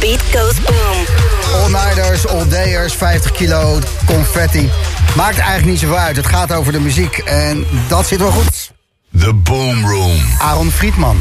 the beat goes boom. All-nighters, all-dayers, 50 kilo confetti. Maakt eigenlijk niet zoveel uit. Het gaat over de muziek en dat zit wel goed. The Boom Room. Aaron Friedman.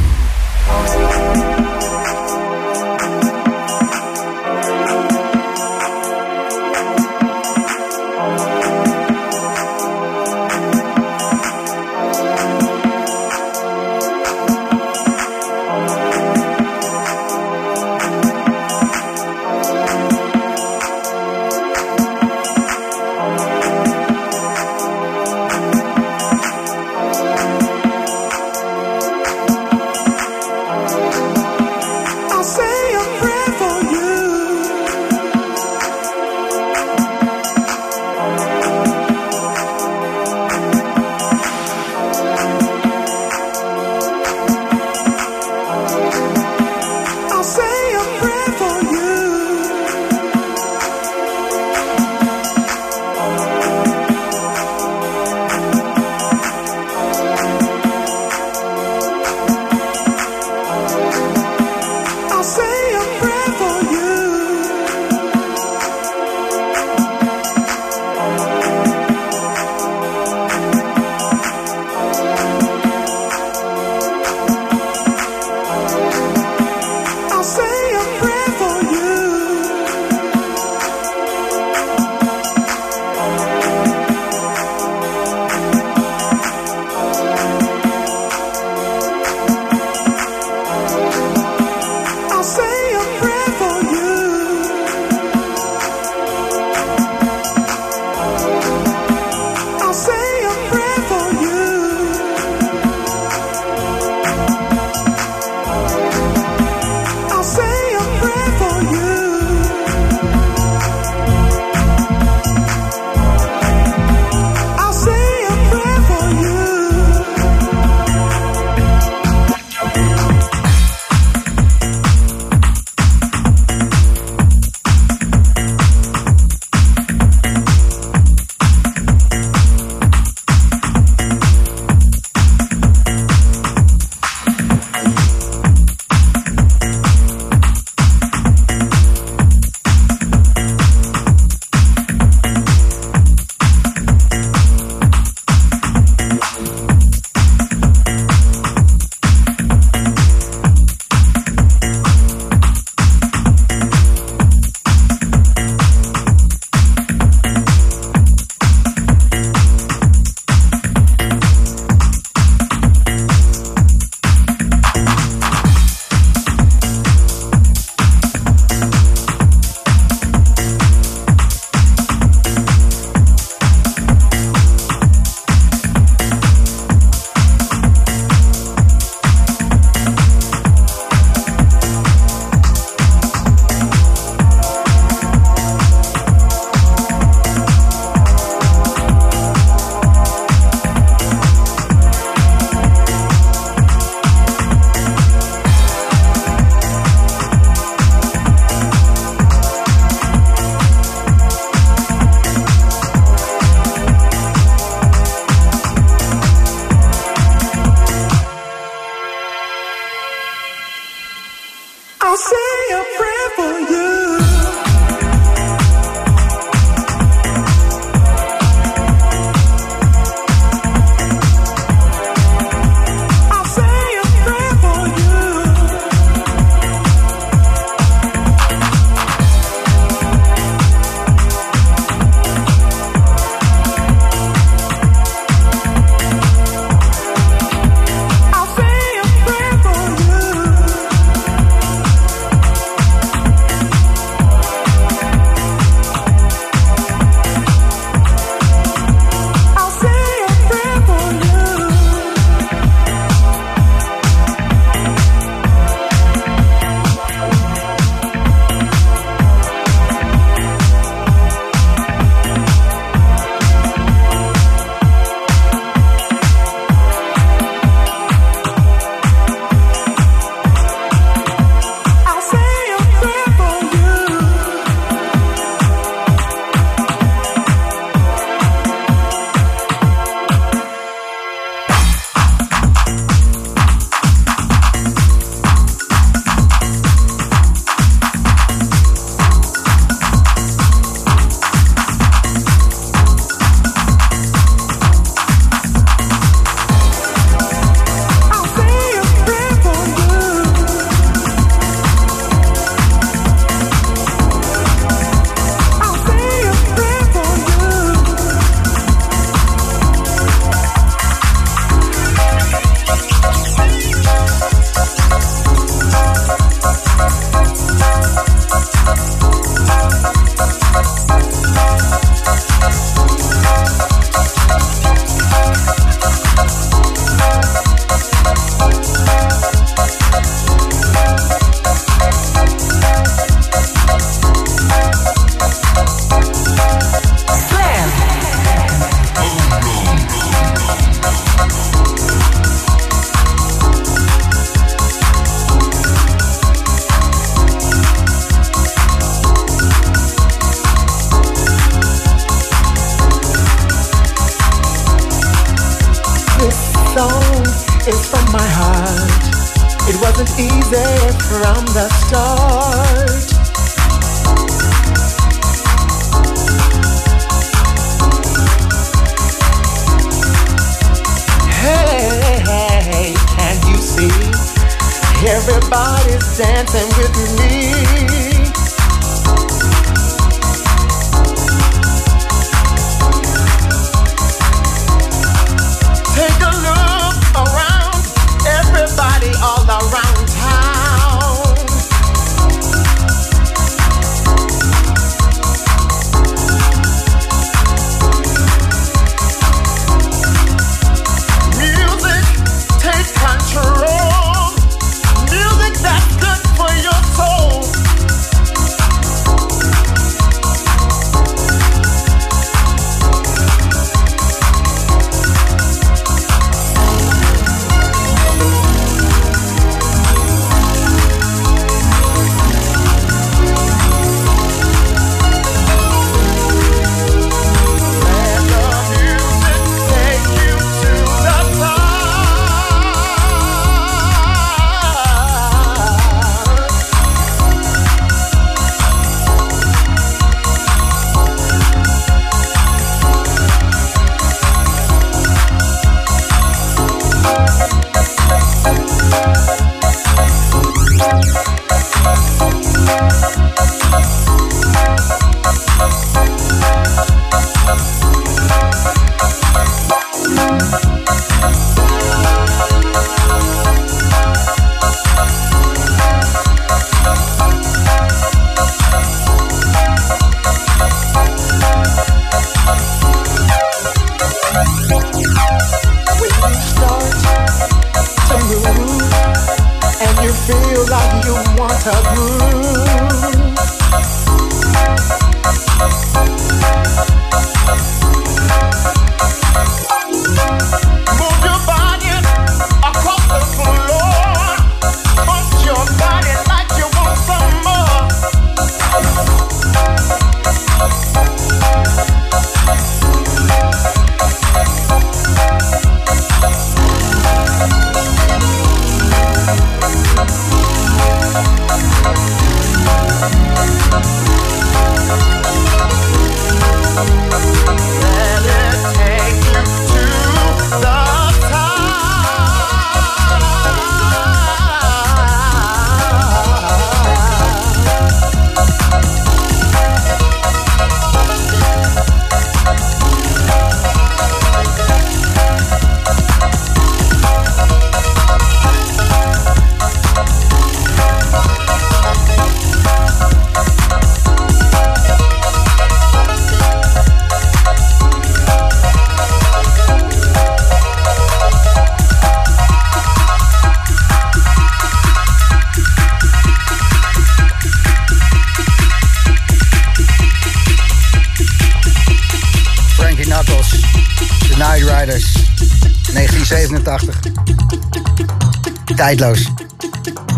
Tijdloos.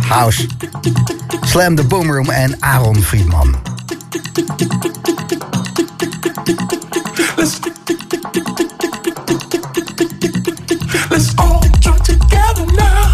House. Slam de Boomroom en Aaron Friedman. together now.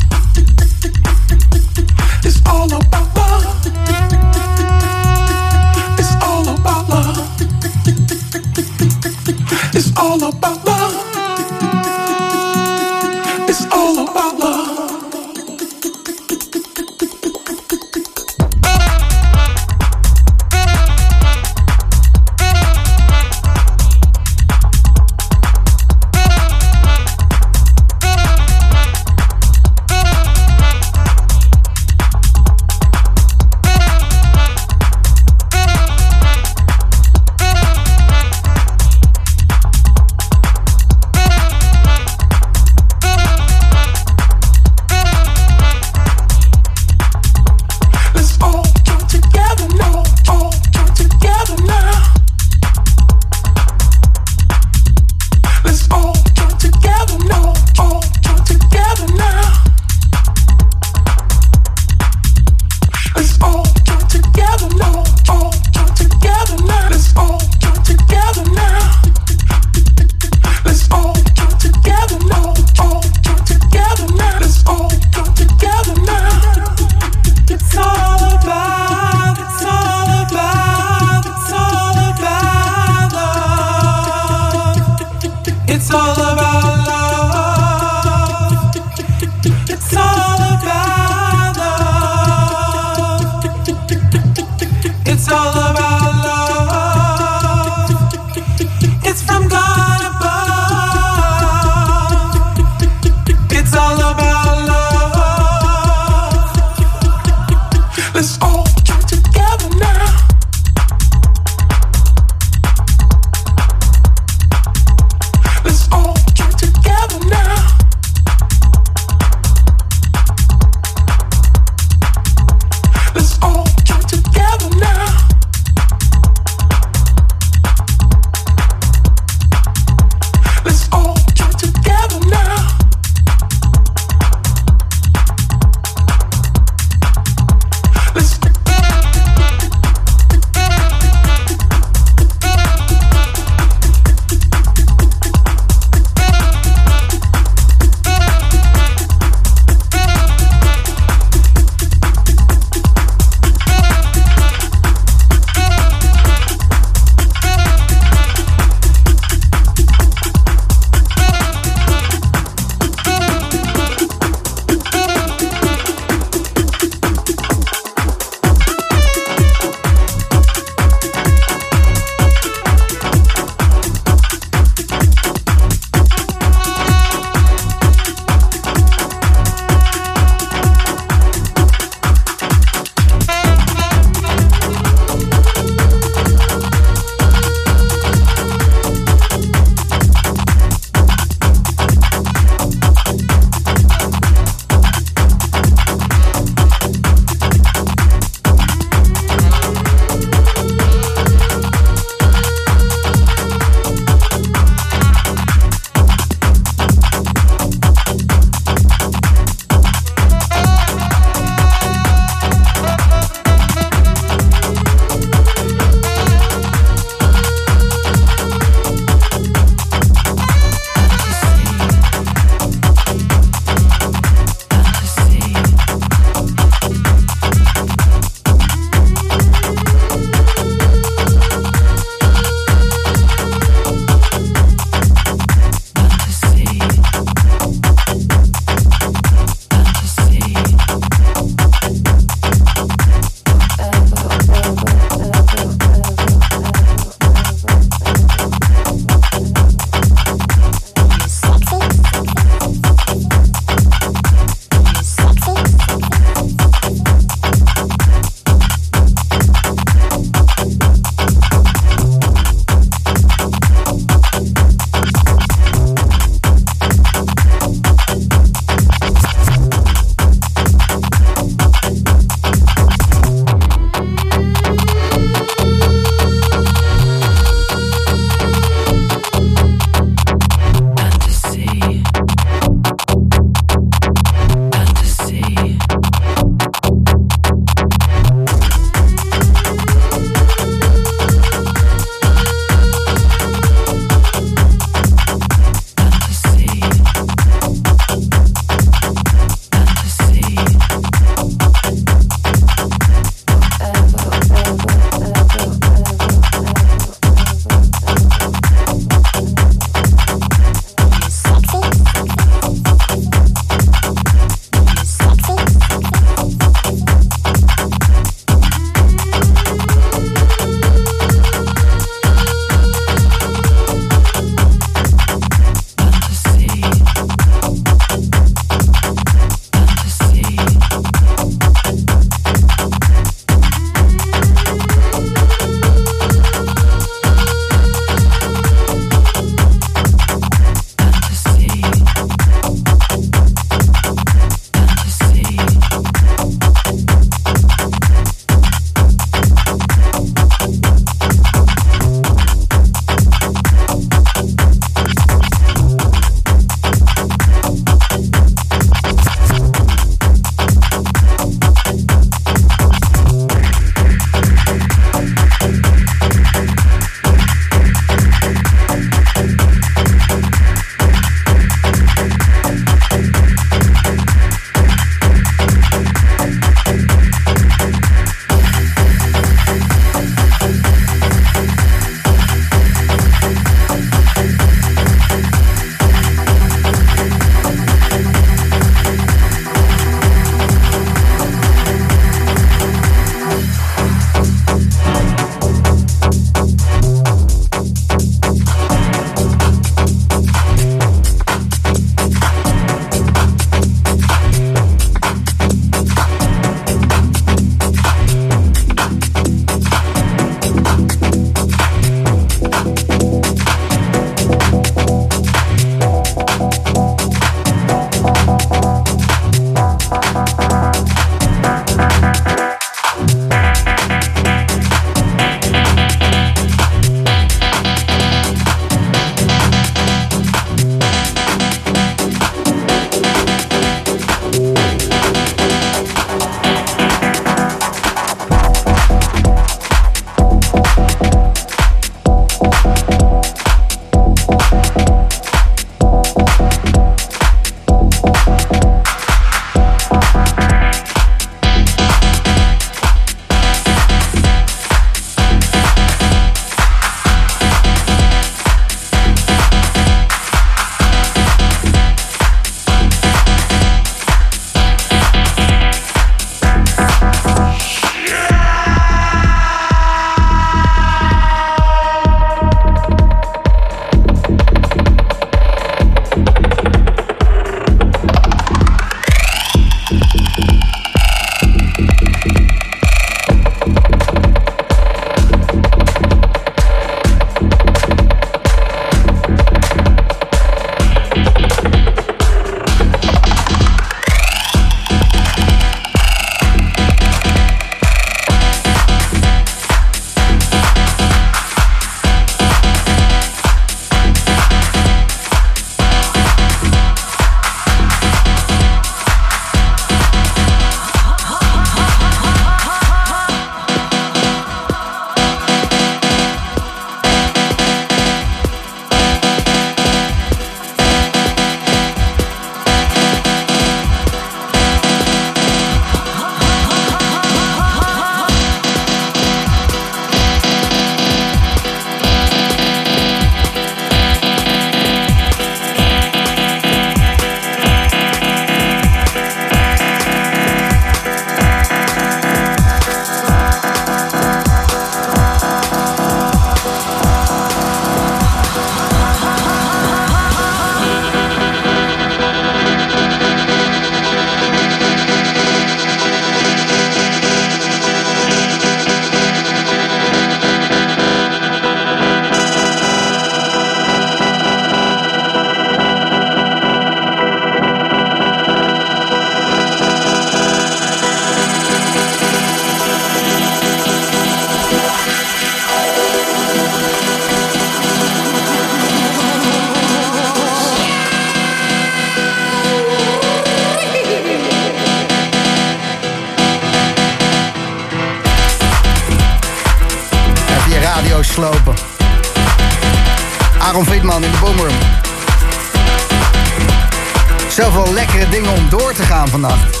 Zoveel lekkere dingen om door te gaan vannacht.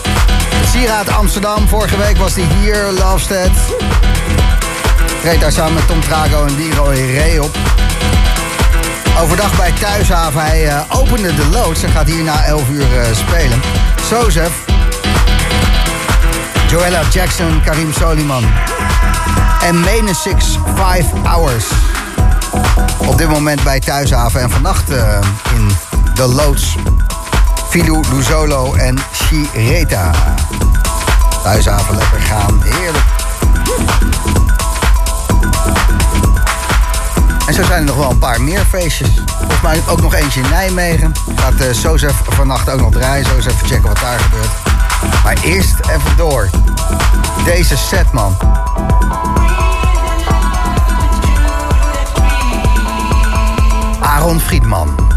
Sieraad Amsterdam, vorige week was hij hier, Lovestead. Treedt daar samen met Tom Trago en Leroy Ray op. Overdag bij Thuishaven, hij uh, opende de loods en gaat hier na 11 uur uh, spelen. Sozef. Joella Jackson, Karim Soliman. En Mene 6 5 Hours. Op dit moment bij Thuishaven en vannacht uh, in de loods. Filou Luzolo en Shireta. Thuishaven lekker gaan, heerlijk. En zo zijn er nog wel een paar meer feestjes. Volgens mij ook nog eentje in Nijmegen. Gaat uh, Sozef vannacht ook nog draaien. Zo eens even checken wat daar gebeurt. Maar eerst even door. Deze set, man. Aaron Friedman.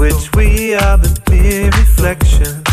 which we are the mere reflection.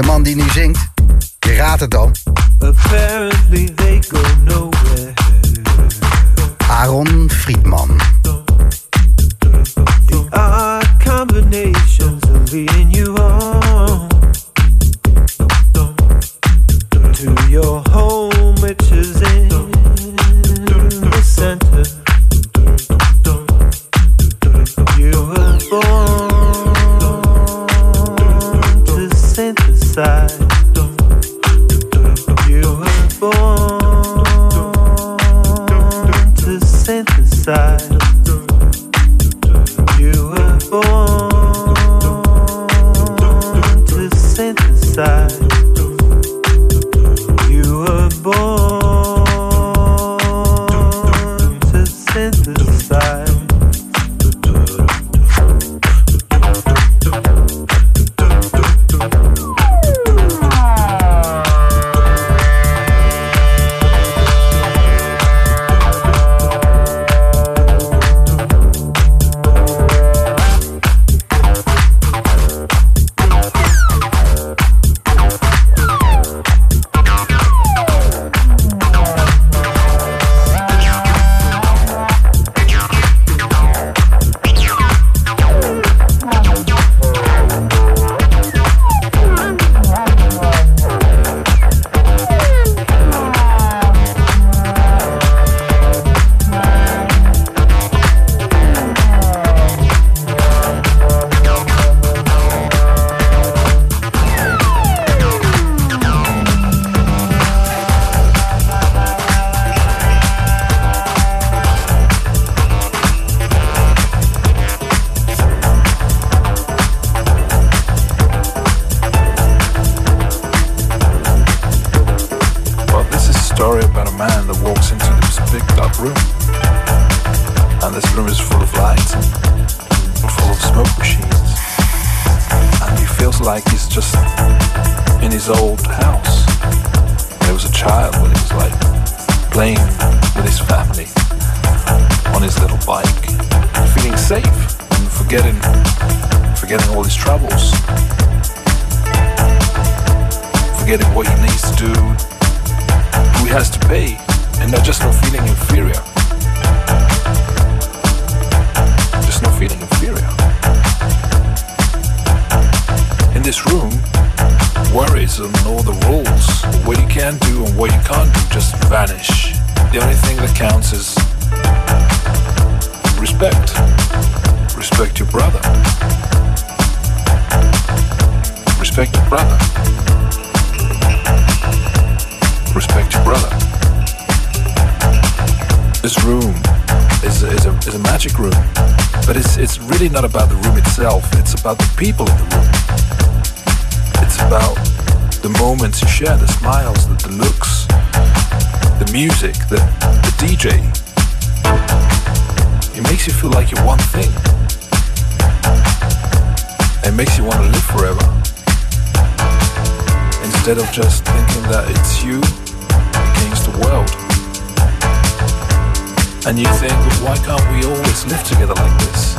de man die nu zingt, je raadt het dan. Aaron Friedman. makes you want to live forever. Instead of just thinking that it's you against the world. And you think, why can't we always live together like this?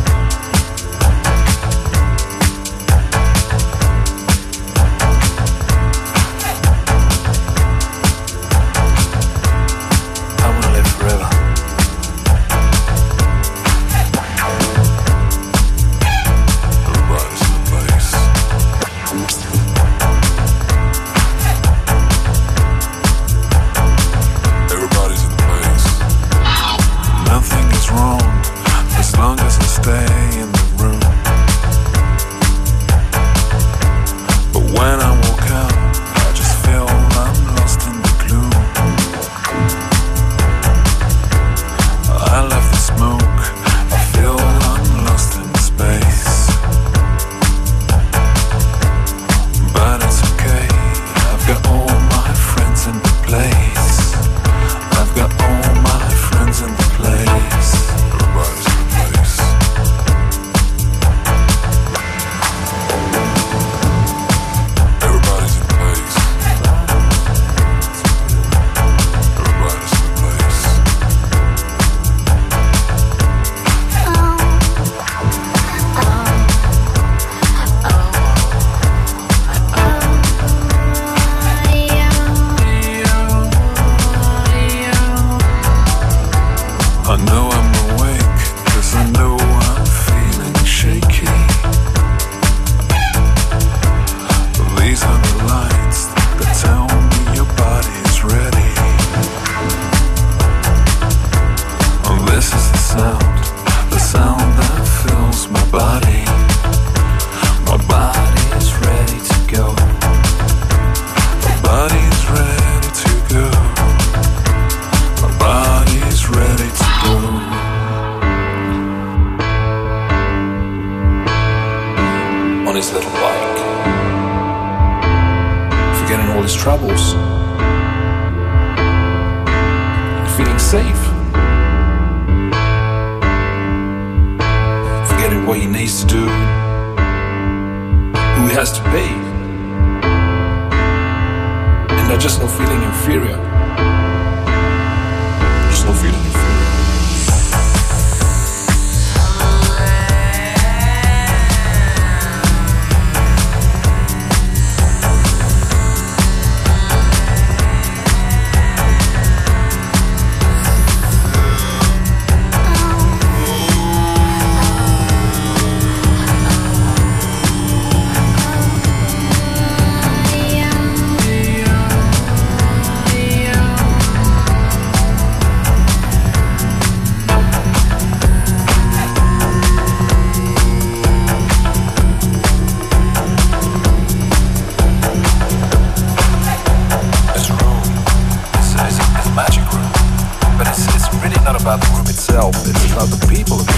itself, it's about the people of the.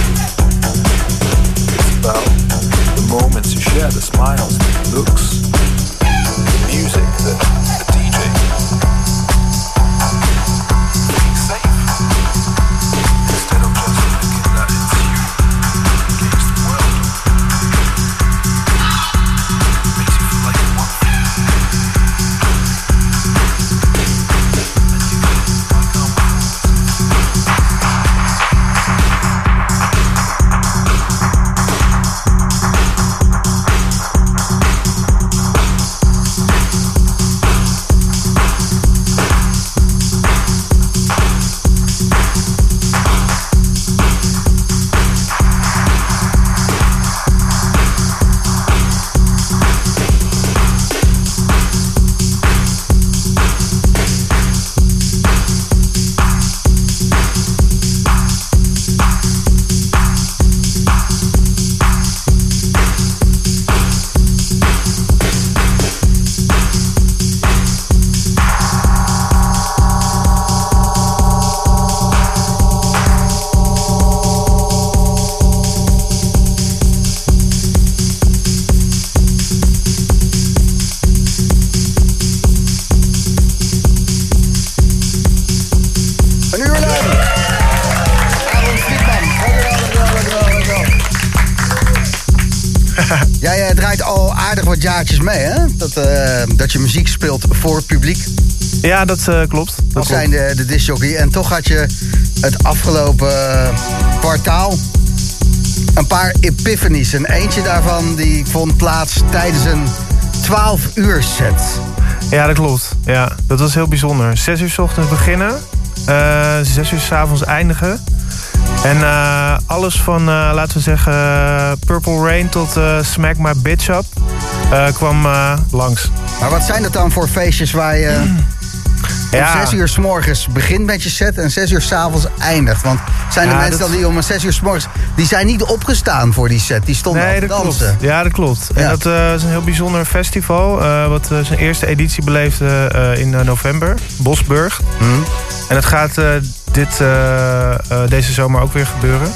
It's about the moments you share, the smiles, the looks, the music that muziek speelt voor het publiek. Ja, dat eh, klopt. Dat zijn de, de discjockey. En toch had je het afgelopen eh, kwartaal een paar epiphanies. En eentje daarvan die vond plaats tijdens een 12 uur set. Ja, dat klopt. Ja, dat was heel bijzonder. Zes uur 's ochtends beginnen. eh, zes uur 's avonds eindigen. En eh, alles van, eh, laten we zeggen, eh, Purple Rain tot eh, Smack My Bitch Up eh, kwam eh, langs. Maar wat zijn dat dan voor feestjes waar je om Ja. 6 uur s morgens begint met je set en 6 uur s avonds eindigt? Want zijn er Ja, mensen dat- dan die om 6 uur s morgens... die zijn niet opgestaan voor die set, die stonden al Nee, te dat klopt. dansen. Ja, dat klopt. En dat eh, is een heel bijzonder festival. eh, wat eh, zijn eerste editie beleefde in november. Bosburg. Hm? En het gaat dit, deze zomer ook weer gebeuren.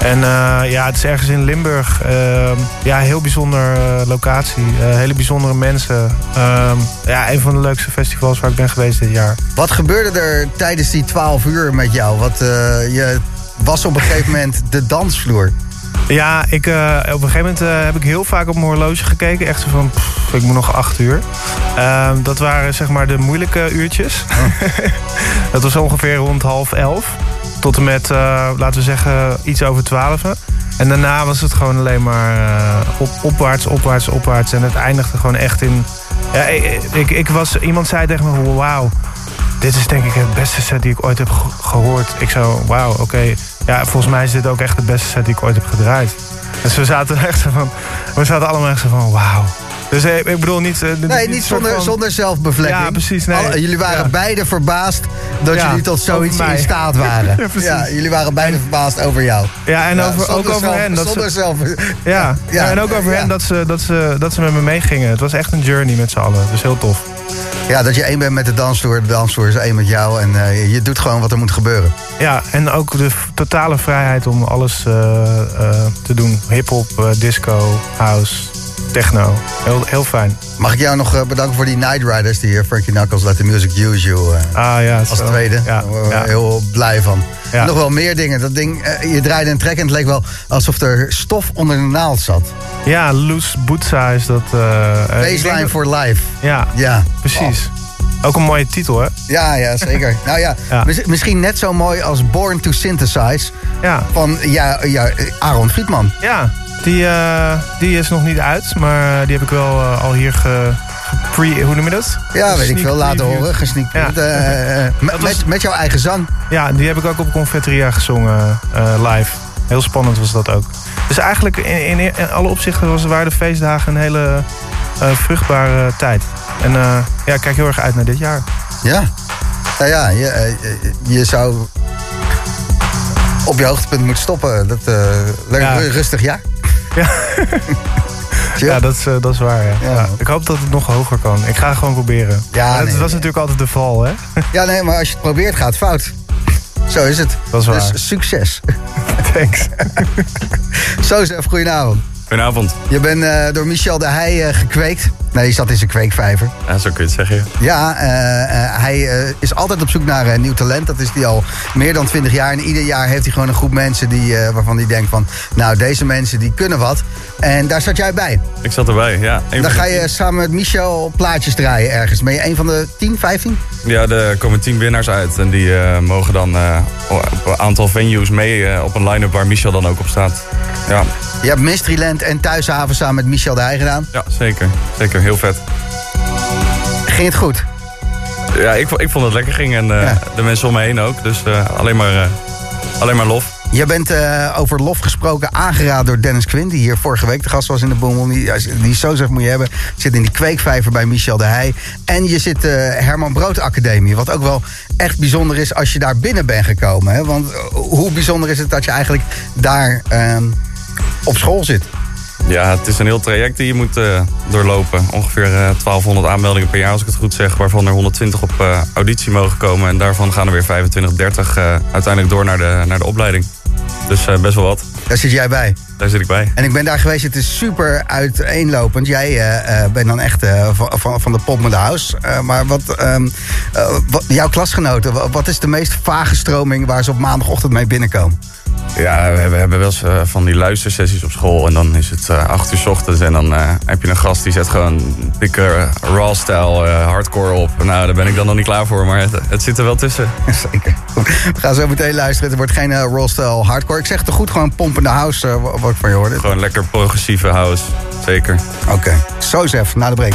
En eh, ja, het is ergens in Limburg. Eh, ja, heel bijzonder eh, locatie. Eh, hele bijzondere mensen. Ehm, ja, een van de leukste festivals waar ik ben geweest dit jaar. Wat gebeurde er tijdens die 12 uur met jou? Wat, je was op een gegeven moment de dansvloer. Ja, ik, op een gegeven moment heb ik heel vaak op mijn horloge gekeken. Echt zo van, pff, ik moet nog acht uur. Ehm, dat waren zeg maar de moeilijke uurtjes. dat was ongeveer rond half elf. Tot en met, eh, laten we zeggen, iets over twaalf. En daarna was het gewoon alleen maar eh, op, opwaarts, opwaarts, opwaarts. En het eindigde gewoon echt in... Ja, ik, ik, was, iemand zei tegen me, wauw, dit is denk ik het beste set die ik ooit heb ge- gehoord. Ik zo, wauw, oké. Ja, volgens mij is dit ook echt de beste set die ik ooit heb gedraaid. Dus we zaten echt zo van, we zaten allemaal echt zo van, wauw. Dus eh, ik bedoel niet... eh, Nee, niet zonder, van- zonder zelfbevlekking. Ja, precies, nee. Jullie waren Ja. beide verbaasd dat Ja, jullie tot zoiets in staat waren. Ja, jullie waren beide verbaasd over jou. Ja, en over, ook over zelf- hen. Dat zonder ze, zelf... ja, Ja, en ook over hen dat ze, dat, ze, dat ze met me meegingen. Het was echt een journey met z'n allen. Dus heel tof. Ja, dat je één bent met de dansvloer. De dansvloer is één met jou. En eh, je doet gewoon wat er moet gebeuren. Ja, en ook de totale vrijheid om alles te doen. Hip-hop, disco, house, techno. Heel, heel fijn. Mag ik jou nog eh, bedanken voor die Night Riders... die eh, Frankie Knuckles Let the Music Use You... eh, Ah ja, als zo. tweede. Ja, heel blij van. Ja. Nog wel meer dingen. Dat ding, je draaide een track en het leek wel alsof er stof onder de naald zat. ja Loose Bootsa is dat. denk Baseline for life. Ja, Ja. precies. Ook een mooie titel, hè? Ja, ja, zeker. nou ja, Ja. mis- misschien net zo mooi als Born to Synthesize Ja, van ja, ja, Aaron Friedman. ja. Die, eh, die is nog niet uit, maar die heb ik wel eh, al hier ge, pre... Hoe noem je dat? Ja, weet ik veel. Laten horen. Gesneakt. Ja. met, met, met jouw eigen zang. Ja, die heb ik ook op Confetteria gezongen eh, live. Heel spannend was dat ook. Dus eigenlijk in, in, in alle opzichten was, waren de feestdagen een hele eh, vruchtbare tijd. En eh, ja, ik kijk heel erg uit naar dit jaar. Ja. Nou ja, je, eh, je zou op je hoogtepunt moeten stoppen. Dat, eh lekker Ja. ru- rustig ja. Ja. Ja, dat is, eh, dat is waar. Ja. Ik hoop dat het nog hoger kan. Ik ga gewoon proberen. Ja, Maar dat, nee, is nee. natuurlijk altijd de val, hè? Ja, nee, maar als je het probeert, gaat het fout. Zo is het. Dat is waar. Dus succes. Thanks. Zo, Zef, goedenavond. Goedenavond. Je bent eh, door Michel de Heij eh, gekweekt. Nee, je zat in zijn kweekvijver. Ja, zo kun je het zeggen. ja. Ja, eh, eh, hij eh, is altijd op zoek naar eh, nieuw talent. Dat is hij al meer dan 20 jaar. En ieder jaar heeft hij gewoon een groep mensen die, waarvan hij denkt van... nou, deze mensen die kunnen wat. En daar zat jij bij. Ik zat erbij, ja. Een Dan ga je samen met Michel plaatjes draaien ergens. Ben je een van de 10, 15? tien- Ja, er komen tien winnaars uit. En die mogen dan op een aantal venues mee op een line-up waar Michel dan ook op staat. Ja, Je hebt Mysteryland en Thuishaven samen met Michel de Heij gedaan. ja zeker. Zeker, heel vet. Ging het goed? Ja, ik, ik vond het lekker ging. En eh, Ja. de mensen om me heen ook. Dus eh, alleen, maar, eh, alleen maar lof. Je bent over lof gesproken aangeraden door Dennis Quinn... die hier vorige week de gast was in de Boomel. Die, die zo zegt moet je hebben. Zit in die kweekvijver bij Michel de Heij. En je zit Herman Brood Academie. Wat ook wel echt bijzonder is als je daar binnen bent gekomen. Hè? Want hoe bijzonder is het dat je eigenlijk daar ehm, op school zit? Ja, het is een heel traject die je moet eh, doorlopen. Ongeveer eh, 1200 aanmeldingen per jaar, als ik het goed zeg. Waarvan er 120 op eh, auditie mogen komen. En daarvan gaan er weer 25, 30 eh, uiteindelijk door naar de, naar de opleiding. Dus best wel wat. Daar zit jij bij. Daar zit ik bij. En ik ben daar geweest. Het is super uiteenlopend. Jij bent dan echt van, van, de pop met de house. Maar wat, ehm, eh, wat, jouw klasgenoten, wa- wat is de meest vage stroming waar ze op maandagochtend mee binnenkomen? Ja, we hebben, we hebben wel eens eh, van die luistersessies op school. En dan is het eh, acht uur 's ochtends. En dan eh, heb je een gast die zet gewoon dikke raw-style hardcore op. Nou, daar ben ik dan nog niet klaar voor. Maar het, het zit er wel tussen. Zeker. We gaan zo meteen luisteren. Het wordt geen roll-style hardcore. Ik zeg het goed, gewoon pompende house, wat ik van je hoorde. Gewoon lekker progressieve house. Zeker. Oké. Zo Zef, na de break.